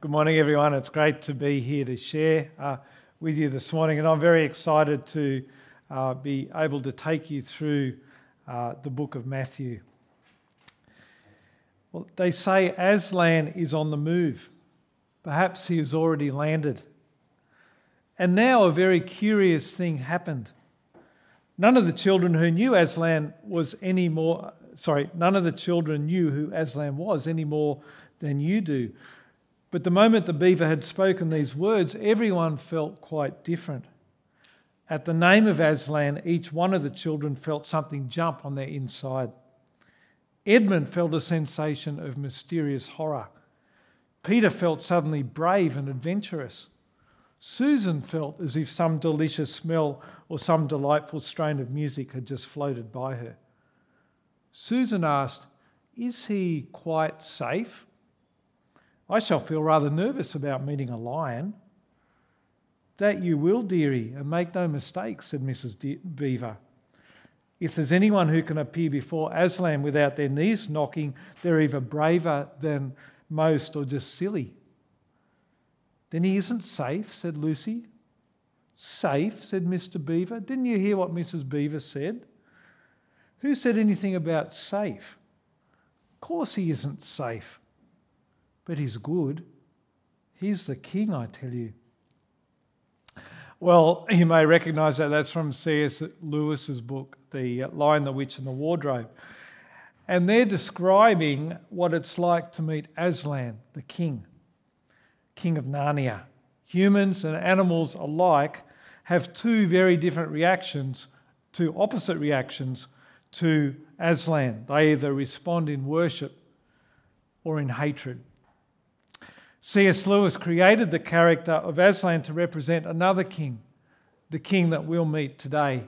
Good morning, everyone. It's great to be here to share uh, with you this morning, and I'm very excited to uh, be able to take you through uh, the book of Matthew. Well, they say Aslan is on the move. Perhaps he has already landed. And now a very curious thing happened. None of the children who knew Aslan was any more, sorry, none of the children knew who Aslan was any more than you do. But the moment the beaver had spoken these words, everyone felt quite different. At the name of Aslan, each one of the children felt something jump on their inside. Edmund felt a sensation of mysterious horror. Peter felt suddenly brave and adventurous. Susan felt as if some delicious smell or some delightful strain of music had just floated by her. Susan asked, Is he quite safe? I shall feel rather nervous about meeting a lion. That you will, dearie, and make no mistake, said Mrs. De- Beaver. If there's anyone who can appear before Aslan without their knees knocking, they're either braver than most or just silly. Then he isn't safe, said Lucy. Safe, said Mr. Beaver. Didn't you hear what Mrs. Beaver said? Who said anything about safe? Of course he isn't safe but he's good. He's the king, I tell you. Well, you may recognize that that's from C.S. Lewis's book, The Lion, the Witch, and the Wardrobe. And they're describing what it's like to meet Aslan, the king, king of Narnia. Humans and animals alike have two very different reactions, two opposite reactions to Aslan. They either respond in worship or in hatred. C.S. Lewis created the character of Aslan to represent another king, the king that we'll meet today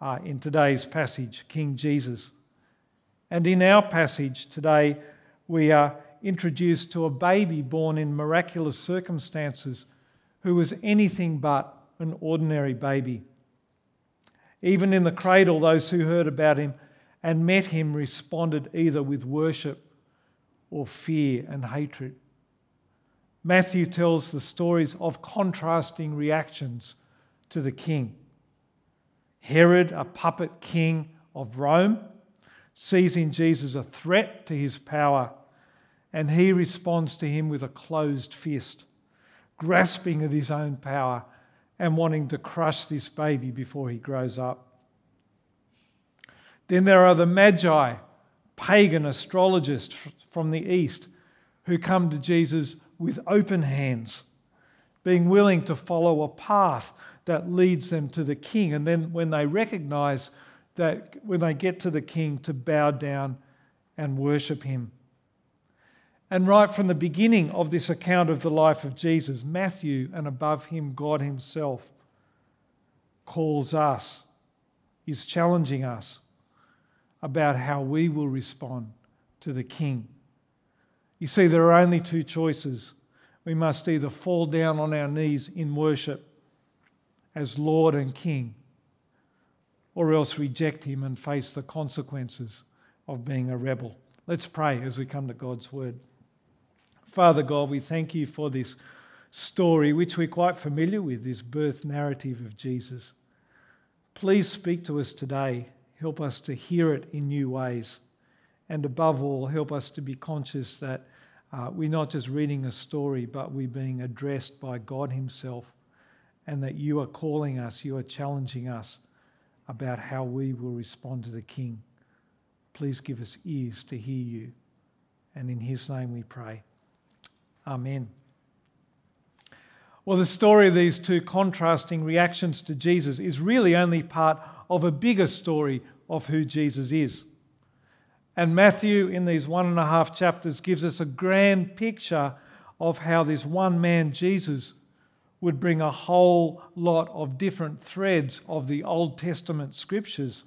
uh, in today's passage, King Jesus. And in our passage today, we are introduced to a baby born in miraculous circumstances who was anything but an ordinary baby. Even in the cradle, those who heard about him and met him responded either with worship or fear and hatred. Matthew tells the stories of contrasting reactions to the king. Herod, a puppet king of Rome, sees in Jesus a threat to his power, and he responds to him with a closed fist, grasping at his own power and wanting to crush this baby before he grows up. Then there are the Magi, pagan astrologists from the East, who come to Jesus with open hands, being willing to follow a path that leads them to the king. And then when they recognize that, when they get to the king, to bow down and worship him. And right from the beginning of this account of the life of Jesus, Matthew, and above him, God Himself, calls us, is challenging us about how we will respond to the King. You see, there are only two choices. We must either fall down on our knees in worship as Lord and King, or else reject Him and face the consequences of being a rebel. Let's pray as we come to God's Word. Father God, we thank you for this story, which we're quite familiar with, this birth narrative of Jesus. Please speak to us today. Help us to hear it in new ways. And above all, help us to be conscious that uh, we're not just reading a story, but we're being addressed by God Himself, and that you are calling us, you are challenging us about how we will respond to the King. Please give us ears to hear you. And in His name we pray. Amen. Well, the story of these two contrasting reactions to Jesus is really only part of a bigger story of who Jesus is. And Matthew, in these one and a half chapters, gives us a grand picture of how this one man, Jesus, would bring a whole lot of different threads of the Old Testament scriptures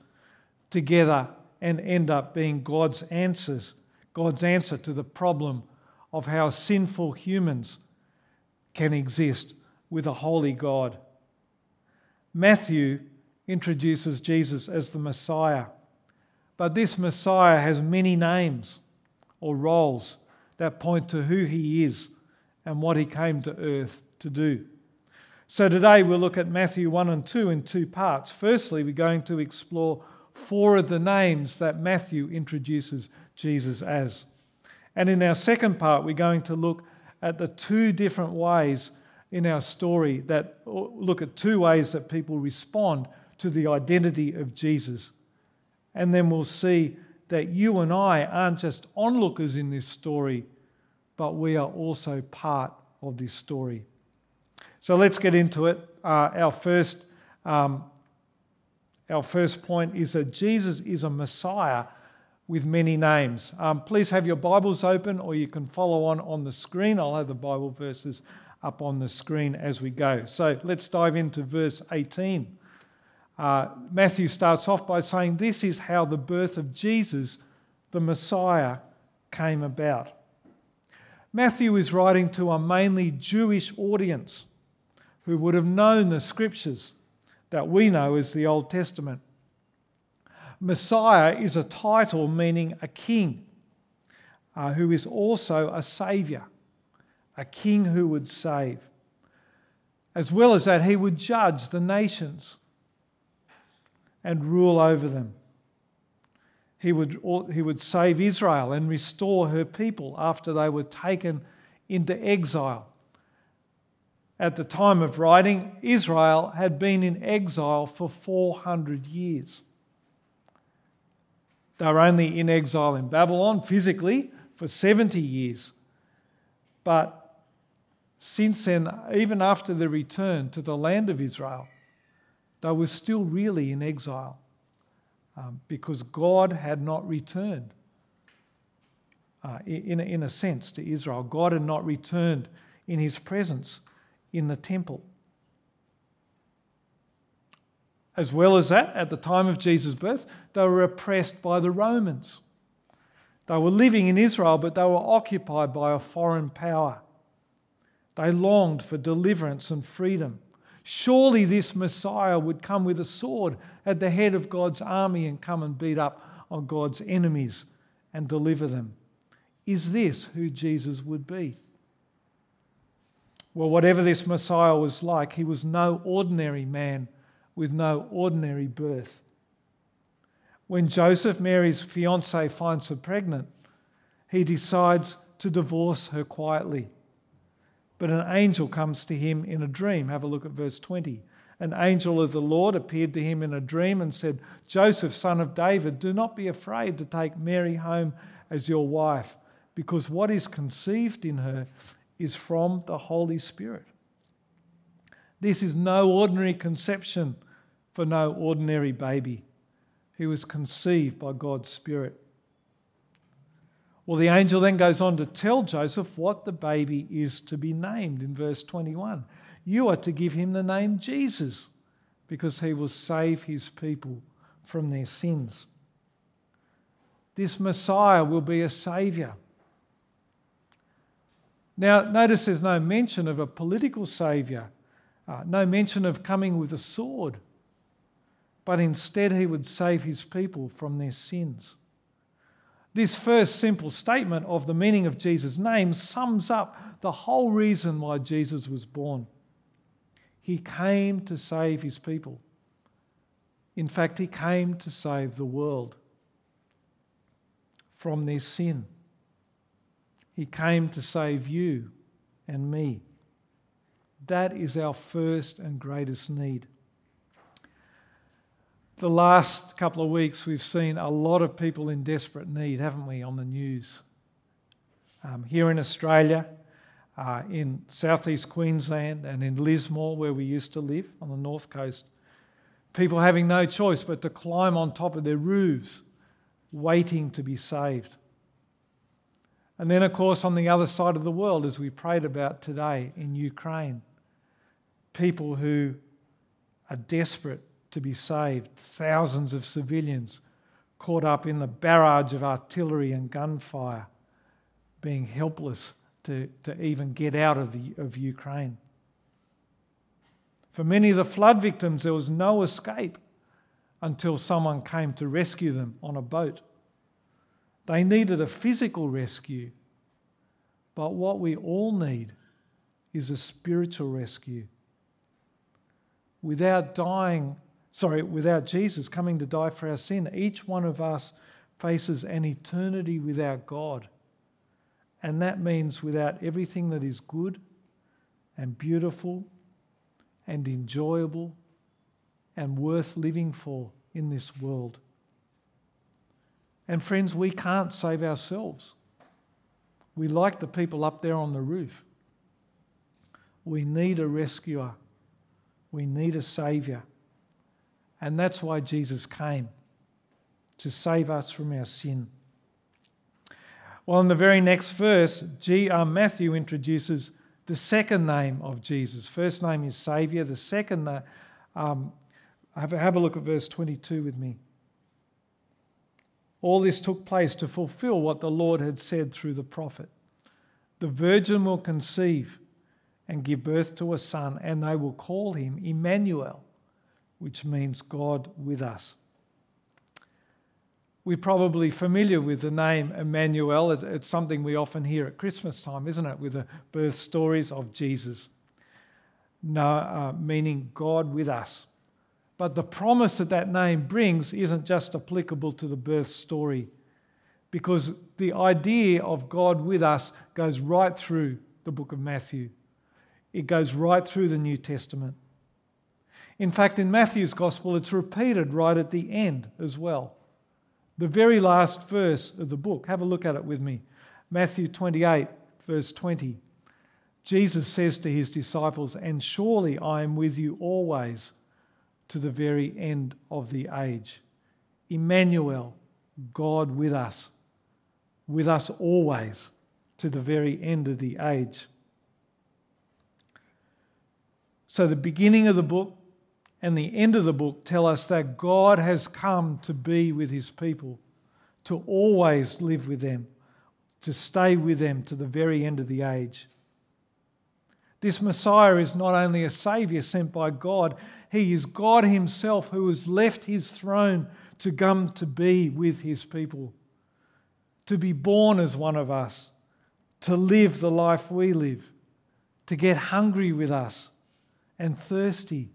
together and end up being God's answers, God's answer to the problem of how sinful humans can exist with a holy God. Matthew introduces Jesus as the Messiah. But this Messiah has many names or roles that point to who he is and what he came to earth to do. So today we'll look at Matthew 1 and 2 in two parts. Firstly, we're going to explore four of the names that Matthew introduces Jesus as. And in our second part, we're going to look at the two different ways in our story that look at two ways that people respond to the identity of Jesus. And then we'll see that you and I aren't just onlookers in this story, but we are also part of this story. So let's get into it. Uh, our first, um, our first point is that Jesus is a Messiah with many names. Um, please have your Bibles open, or you can follow on on the screen. I'll have the Bible verses up on the screen as we go. So let's dive into verse 18. Uh, Matthew starts off by saying, This is how the birth of Jesus, the Messiah, came about. Matthew is writing to a mainly Jewish audience who would have known the scriptures that we know as the Old Testament. Messiah is a title meaning a king uh, who is also a savior, a king who would save. As well as that, he would judge the nations and rule over them. He would, he would save Israel and restore her people after they were taken into exile at the time of writing, Israel had been in exile for 400 years. They were only in exile in Babylon physically for 70 years. But since then, even after the return to the land of Israel, they were still really in exile um, because God had not returned, uh, in, in a sense, to Israel. God had not returned in his presence in the temple. As well as that, at the time of Jesus' birth, they were oppressed by the Romans. They were living in Israel, but they were occupied by a foreign power. They longed for deliverance and freedom. Surely this Messiah would come with a sword at the head of God's army and come and beat up on God's enemies and deliver them. Is this who Jesus would be? Well, whatever this Messiah was like, he was no ordinary man with no ordinary birth. When Joseph, Mary's fiance, finds her pregnant, he decides to divorce her quietly. But an angel comes to him in a dream. Have a look at verse 20. An angel of the Lord appeared to him in a dream and said, Joseph, son of David, do not be afraid to take Mary home as your wife, because what is conceived in her is from the Holy Spirit. This is no ordinary conception for no ordinary baby. He was conceived by God's Spirit. Well, the angel then goes on to tell Joseph what the baby is to be named in verse 21. You are to give him the name Jesus because he will save his people from their sins. This Messiah will be a Saviour now, notice there's no mention of a political saviour, uh, no mention of coming with a sword, but instead he would save his people from their sins. This first simple statement of the meaning of Jesus' name sums up the whole reason why Jesus was born. He came to save his people. In fact, he came to save the world from their sin. He came to save you and me. That is our first and greatest need. The last couple of weeks, we've seen a lot of people in desperate need, haven't we, on the news? Um, here in Australia, uh, in southeast Queensland, and in Lismore, where we used to live on the north coast, people having no choice but to climb on top of their roofs, waiting to be saved. And then, of course, on the other side of the world, as we prayed about today in Ukraine, people who are desperate to be saved, thousands of civilians caught up in the barrage of artillery and gunfire, being helpless to, to even get out of, the, of Ukraine. For many of the flood victims, there was no escape until someone came to rescue them on a boat. They needed a physical rescue. But what we all need is a spiritual rescue. Without dying, sorry, without Jesus coming to die for our sin, each one of us faces an eternity without God. And that means without everything that is good and beautiful and enjoyable and worth living for in this world. And friends, we can't save ourselves. We like the people up there on the roof. We need a rescuer. We need a savior. And that's why Jesus came to save us from our sin. Well, in the very next verse, G, uh, Matthew introduces the second name of Jesus. First name is Savior. The second, um, have, have a look at verse 22 with me. All this took place to fulfill what the Lord had said through the prophet. The virgin will conceive and give birth to a son, and they will call him Emmanuel, which means God with us. We're probably familiar with the name Emmanuel. It's something we often hear at Christmas time, isn't it? With the birth stories of Jesus. No, uh, meaning God with us. But the promise that that name brings isn't just applicable to the birth story, because the idea of God with us goes right through the book of Matthew. It goes right through the New Testament. In fact, in Matthew's gospel, it's repeated right at the end as well. The very last verse of the book. Have a look at it with me. Matthew 28, verse 20. Jesus says to his disciples, And surely I am with you always to the very end of the age. Emmanuel, God with us, with us always to the very end of the age. So, the beginning of the book and the end of the book tell us that God has come to be with his people, to always live with them, to stay with them to the very end of the age. This Messiah is not only a Savior sent by God, He is God Himself who has left His throne to come to be with His people, to be born as one of us, to live the life we live, to get hungry with us and thirsty,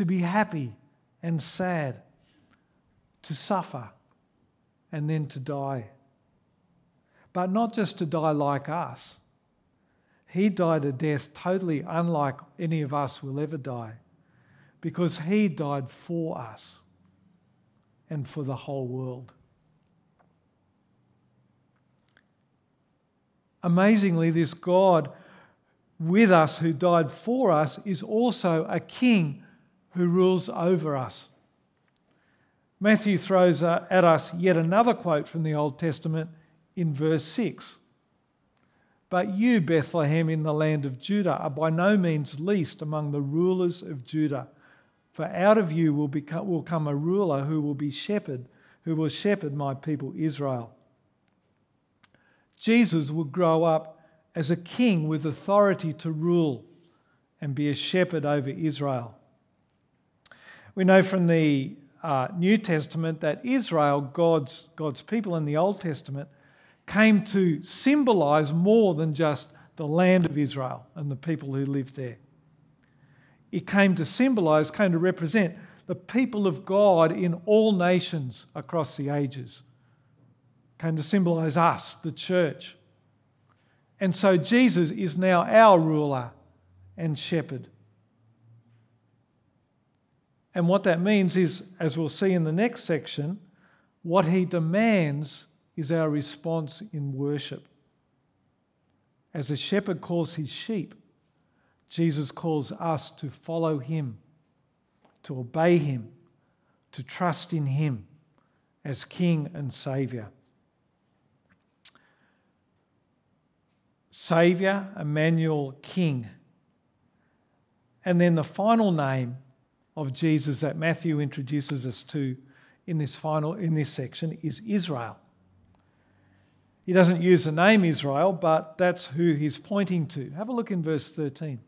to be happy and sad, to suffer and then to die. But not just to die like us he died a death totally unlike any of us will ever die because he died for us and for the whole world. Amazingly, this God with us who died for us is also a king who rules over us. Matthew throws uh, at us yet another quote from the Old Testament in verse 6. But you, Bethlehem, in the land of Judah, are by no means least among the rulers of Judah. For out of you will, become, will come a ruler who will be shepherd, who will shepherd my people Israel. Jesus will grow up as a king with authority to rule and be a shepherd over Israel. We know from the uh, New Testament that Israel, God's, God's people in the Old Testament, came to symbolize more than just the land of Israel and the people who lived there. It came to symbolize, came to represent the people of God in all nations across the ages. Came to symbolize us, the church. And so Jesus is now our ruler and shepherd. And what that means is, as we'll see in the next section, what he demands is our response in worship. As a shepherd calls his sheep, Jesus calls us to follow him, to obey him, to trust in him as King and Saviour. Saviour, Emmanuel, King. And then the final name of Jesus that Matthew introduces us to in this final in this section is Israel. He doesn't use the name Israel, but that's who he's pointing to. Have a look in verse 13.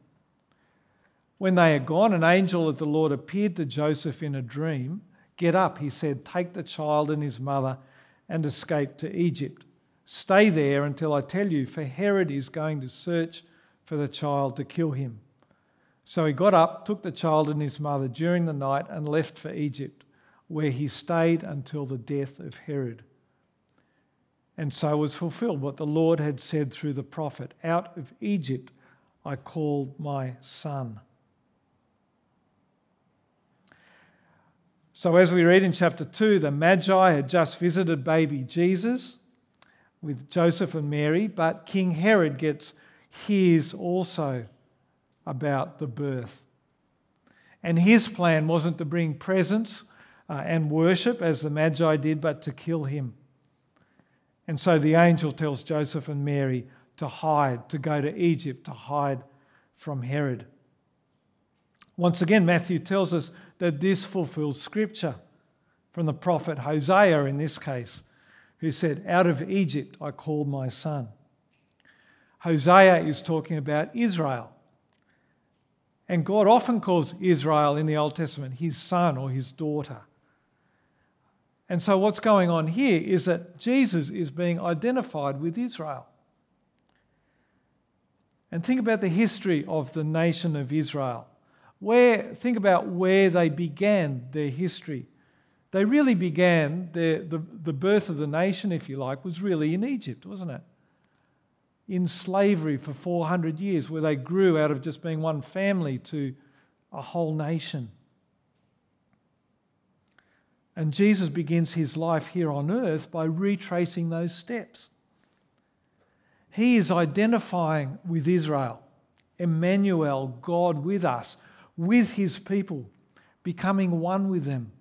When they had gone, an angel of the Lord appeared to Joseph in a dream. Get up, he said, take the child and his mother and escape to Egypt. Stay there until I tell you, for Herod is going to search for for the child to kill him. So he got up, took the child and his mother during the night, and left for Egypt, where he stayed until the death of Herod. And so was fulfilled what the Lord had said through the prophet Out of Egypt I called my son. So, as we read in chapter 2, the Magi had just visited baby Jesus with Joseph and Mary, but King Herod gets his also about the birth. And his plan wasn't to bring presents uh, and worship as the Magi did, but to kill him. And so the angel tells Joseph and Mary to hide, to go to Egypt, to hide from Herod. Once again, Matthew tells us that this fulfills scripture from the prophet Hosea in this case, who said, Out of Egypt I called my son. Hosea is talking about Israel. And God often calls Israel in the Old Testament his son or his daughter. And so, what's going on here is that Jesus is being identified with Israel. And think about the history of the nation of Israel. Where, think about where they began their history. They really began, their, the, the birth of the nation, if you like, was really in Egypt, wasn't it? In slavery for 400 years, where they grew out of just being one family to a whole nation. And Jesus begins his life here on earth by retracing those steps. He is identifying with Israel, Emmanuel, God with us, with his people, becoming one with them.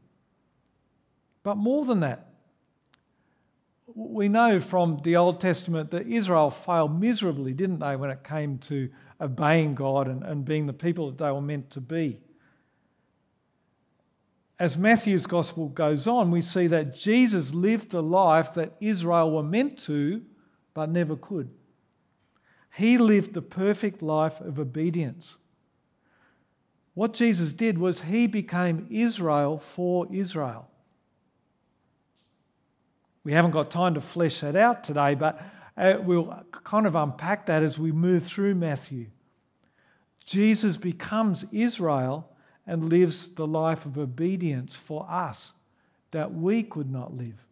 But more than that, we know from the Old Testament that Israel failed miserably, didn't they, when it came to obeying God and, and being the people that they were meant to be as Matthew's gospel goes on, we see that Jesus lived the life that Israel were meant to, but never could. He lived the perfect life of obedience. What Jesus did was he became Israel for Israel. We haven't got time to flesh that out today, but uh, we'll kind of unpack that as we move through Matthew. Jesus becomes Israel and lives the life of obedience for us that we could not live.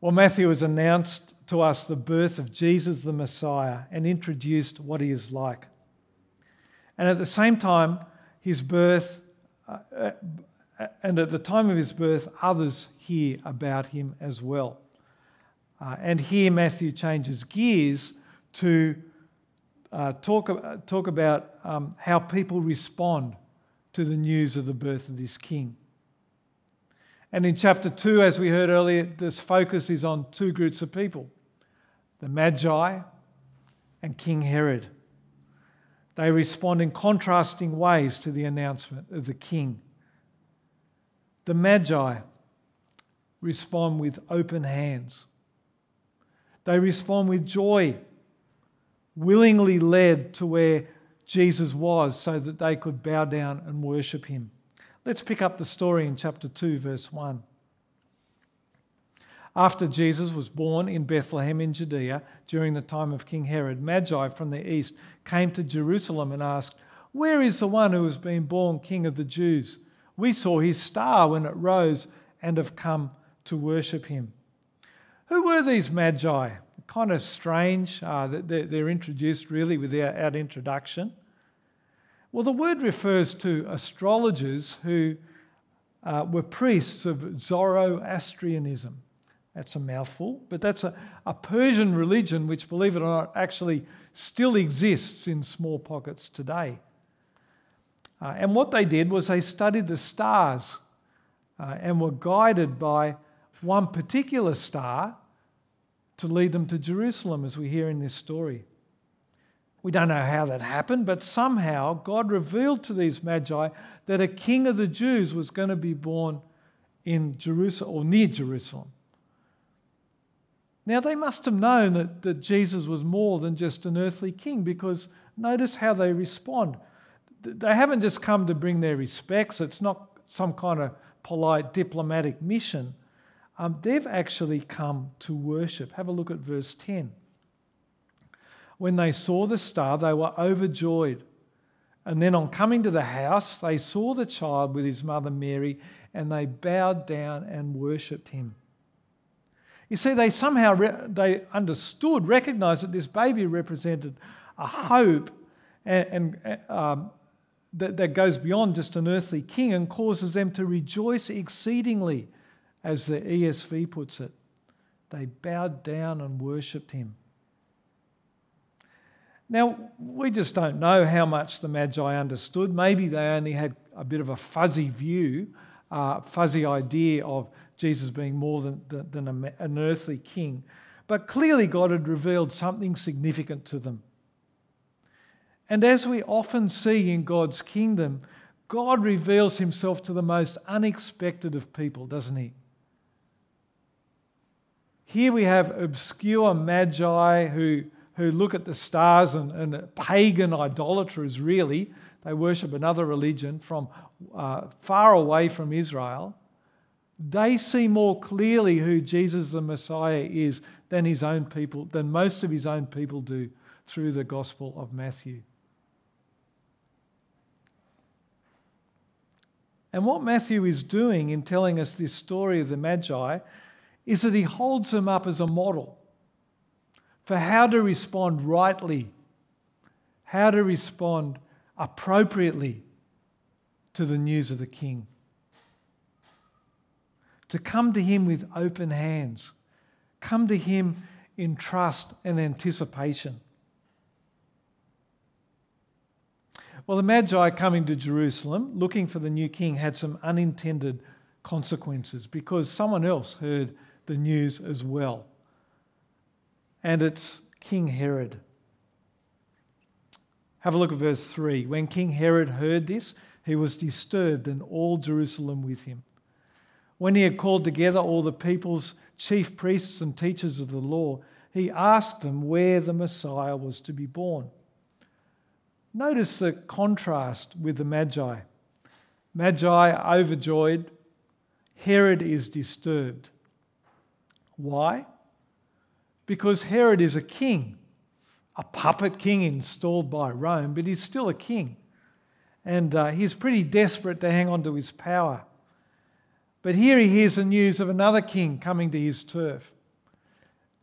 Well, Matthew has announced to us the birth of Jesus the Messiah and introduced what he is like. And at the same time, his birth, uh, uh, and at the time of his birth, others hear about him as well. Uh, and here Matthew changes gears to uh, talk, uh, talk about um, how people respond to the news of the birth of this king. And in chapter 2, as we heard earlier, this focus is on two groups of people the Magi and King Herod. They respond in contrasting ways to the announcement of the king. The Magi respond with open hands, they respond with joy willingly led to where Jesus was so that they could bow down and worship him. Let's pick up the story in chapter 2, verse 1. After Jesus was born in Bethlehem in Judea during the time of King Herod, Magi from the east came to Jerusalem and asked, Where is the one who has been born King of the Jews? We saw his star when it rose and have come to worship him. Who were these Magi? kind of strange uh, that they're introduced really without introduction. Well, the word refers to astrologers who uh, were priests of Zoroastrianism. That's a mouthful, but that's a, a Persian religion which, believe it or not, actually still exists in small pockets today. Uh, and what they did was they studied the stars uh, and were guided by one particular star to lead them to Jerusalem, as we hear in this story. We don't know how that happened, but somehow God revealed to these magi that a king of the Jews was going to be born in Jerusalem or near Jerusalem. Now, they must have known that, that Jesus was more than just an earthly king because notice how they respond. They haven't just come to bring their respects, it's not some kind of polite diplomatic mission um, they've actually come to worship. Have a look at verse 10. When they saw the star, they were overjoyed. And then, on coming to the house, they saw the child with his mother Mary, and they bowed down and worshipped him. You see, they somehow re- they understood, recognized that this baby represented a hope and, and um, that, that goes beyond just an earthly king and causes them to rejoice exceedingly, as the ESV puts it. They bowed down and worshipped him. Now, we just don't know how much the Magi understood. Maybe they only had a bit of a fuzzy view, uh, fuzzy idea of Jesus being more than, than an earthly king. But clearly, God had revealed something significant to them. And as we often see in God's kingdom, God reveals himself to the most unexpected of people, doesn't he? Here we have obscure magi who who look at the stars and, and pagan idolaters, really. They worship another religion from uh, far away from Israel. They see more clearly who Jesus the Messiah is than his own people, than most of his own people do through the Gospel of Matthew. And what Matthew is doing in telling us this story of the Magi is that he holds them up as a model for how to respond rightly, how to respond appropriately to the news of the King. To come to Him with open hands, come to Him in trust and anticipation. Well, the Magi coming to Jerusalem looking for the new king had some unintended consequences because someone else heard the news as well and it's King Herod. Have a look at verse 3. When King Herod heard this, he was disturbed, and all Jerusalem with him. When he had called together all the people's chief priests and teachers of the law, he asked them where the Messiah was to be born. Notice the contrast with the Magi. Magi overjoyed, Herod is disturbed. Why? because Herod is a king, a puppet king installed by Rome, but he's still a king. And uh, he's pretty desperate to hang on to his power. But here he hears the news of another king coming to his turf.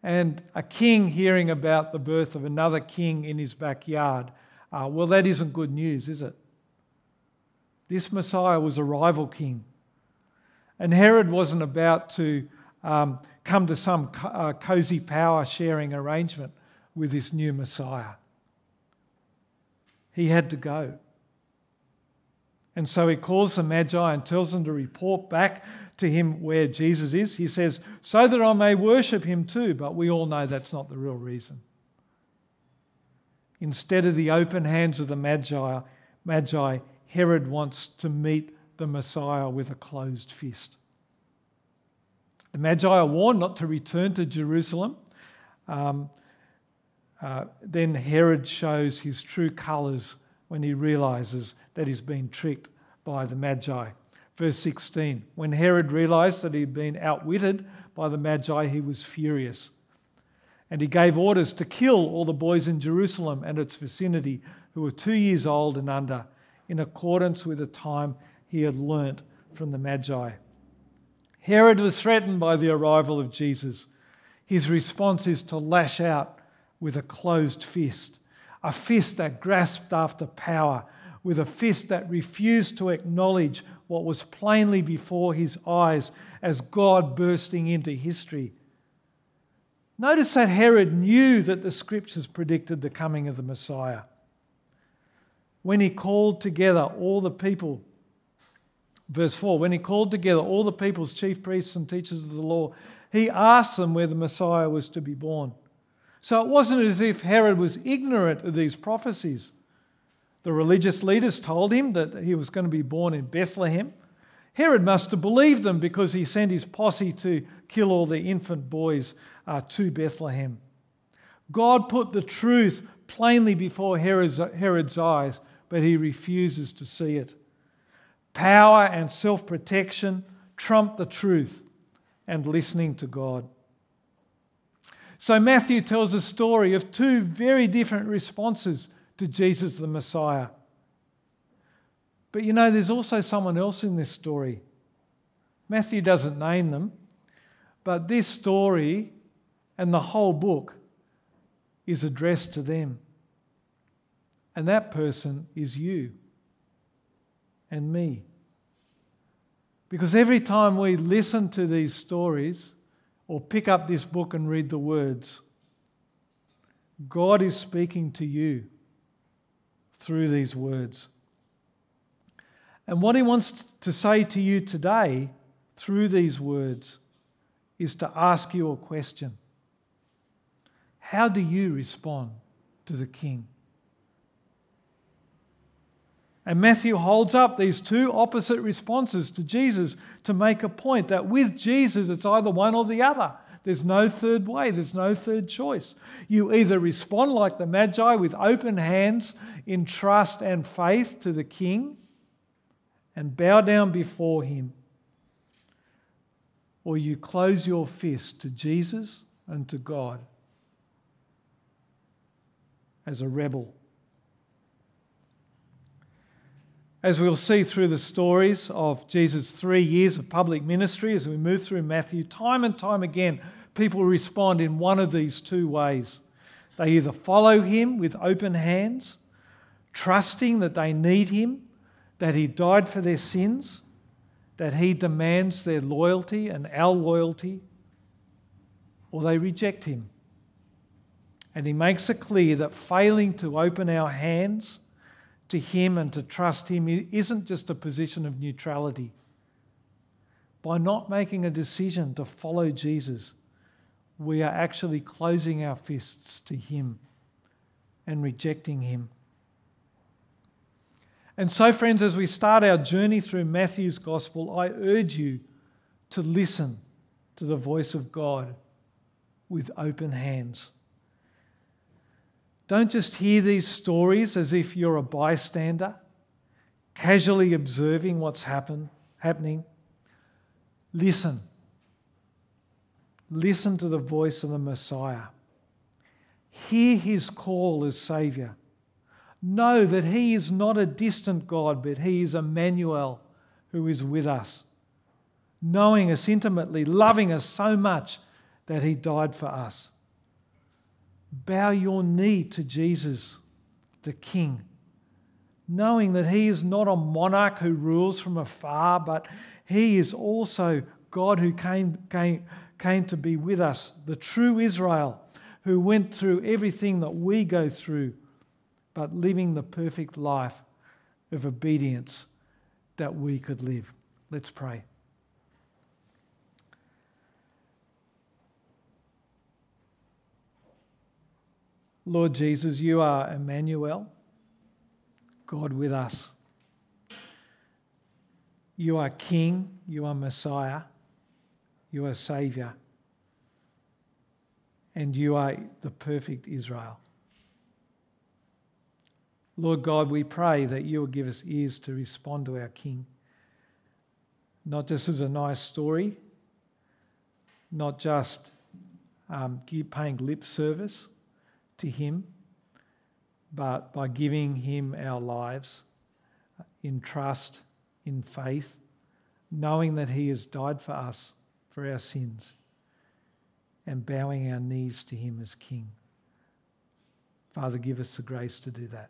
And a king hearing about the birth of another king in his backyard. Uh, well, that isn't good news, is it? This Messiah was a rival king. And Herod wasn't about to um, come to some uh, cozy power sharing arrangement with this new Messiah. He had to go. And so he calls the Magi and tells them to report back to him where Jesus is. He says, So that I may worship him too. But we all know that's not the real reason. Instead of the open hands of the Magi, Magi Herod wants to meet the Messiah with a closed fist. The Magi are warned not to return to Jerusalem. Um, uh, then Herod shows his true colours when he realizes that he's been tricked by the Magi. Verse 16 When Herod realized that he'd been outwitted by the Magi, he was furious. And he gave orders to kill all the boys in Jerusalem and its vicinity who were two years old and under, in accordance with the time he had learnt from the Magi. Herod was threatened by the arrival of Jesus. His response is to lash out with a closed fist, a fist that grasped after power, with a fist that refused to acknowledge what was plainly before his eyes as God bursting into history. Notice that Herod knew that the scriptures predicted the coming of the Messiah. When he called together all the people Verse 4 When he called together all the people's chief priests and teachers of the law, he asked them where the Messiah was to be born. So it wasn't as if Herod was ignorant of these prophecies. The religious leaders told him that he was going to be born in Bethlehem. Herod must have believed them because he sent his posse to kill all the infant boys uh, to Bethlehem. God put the truth plainly before Herod's, Herod's eyes, but he refuses to see it. Power and self protection trump the truth and listening to God. So Matthew tells a story of two very different responses to Jesus the Messiah. But you know, there's also someone else in this story. Matthew doesn't name them, but this story and the whole book is addressed to them. And that person is you and me. Because every time we listen to these stories or pick up this book and read the words, God is speaking to you through these words. And what He wants to say to you today through these words is to ask you a question How do you respond to the King? And Matthew holds up these two opposite responses to Jesus to make a point that with Jesus, it's either one or the other. There's no third way, there's no third choice. You either respond like the Magi with open hands in trust and faith to the King and bow down before Him, or you close your fist to Jesus and to God as a rebel As we'll see through the stories of Jesus' three years of public ministry, as we move through Matthew, time and time again, people respond in one of these two ways. They either follow him with open hands, trusting that they need him, that he died for their sins, that he demands their loyalty and our loyalty, or they reject him. And he makes it clear that failing to open our hands, to Him and to trust Him isn't just a position of neutrality. By not making a decision to follow Jesus, we are actually closing our fists to Him and rejecting Him. And so, friends, as we start our journey through Matthew's Gospel, I urge you to listen to the voice of God with open hands. Don't just hear these stories as if you're a bystander, casually observing what's happen, happening. Listen. Listen to the voice of the Messiah. Hear his call as Saviour. Know that he is not a distant God, but he is Emmanuel who is with us, knowing us intimately, loving us so much that he died for us. Bow your knee to Jesus, the King, knowing that He is not a monarch who rules from afar, but He is also God who came, came, came to be with us, the true Israel, who went through everything that we go through, but living the perfect life of obedience that we could live. Let's pray. Lord Jesus, you are Emmanuel, God with us. You are King, you are Messiah, you are Saviour, and you are the perfect Israel. Lord God, we pray that you will give us ears to respond to our King, not just as a nice story, not just um, paying lip service to Him, but by giving Him our lives in trust, in faith, knowing that He has died for us, for our sins, and bowing our knees to Him as King. Father, give us the grace to do that.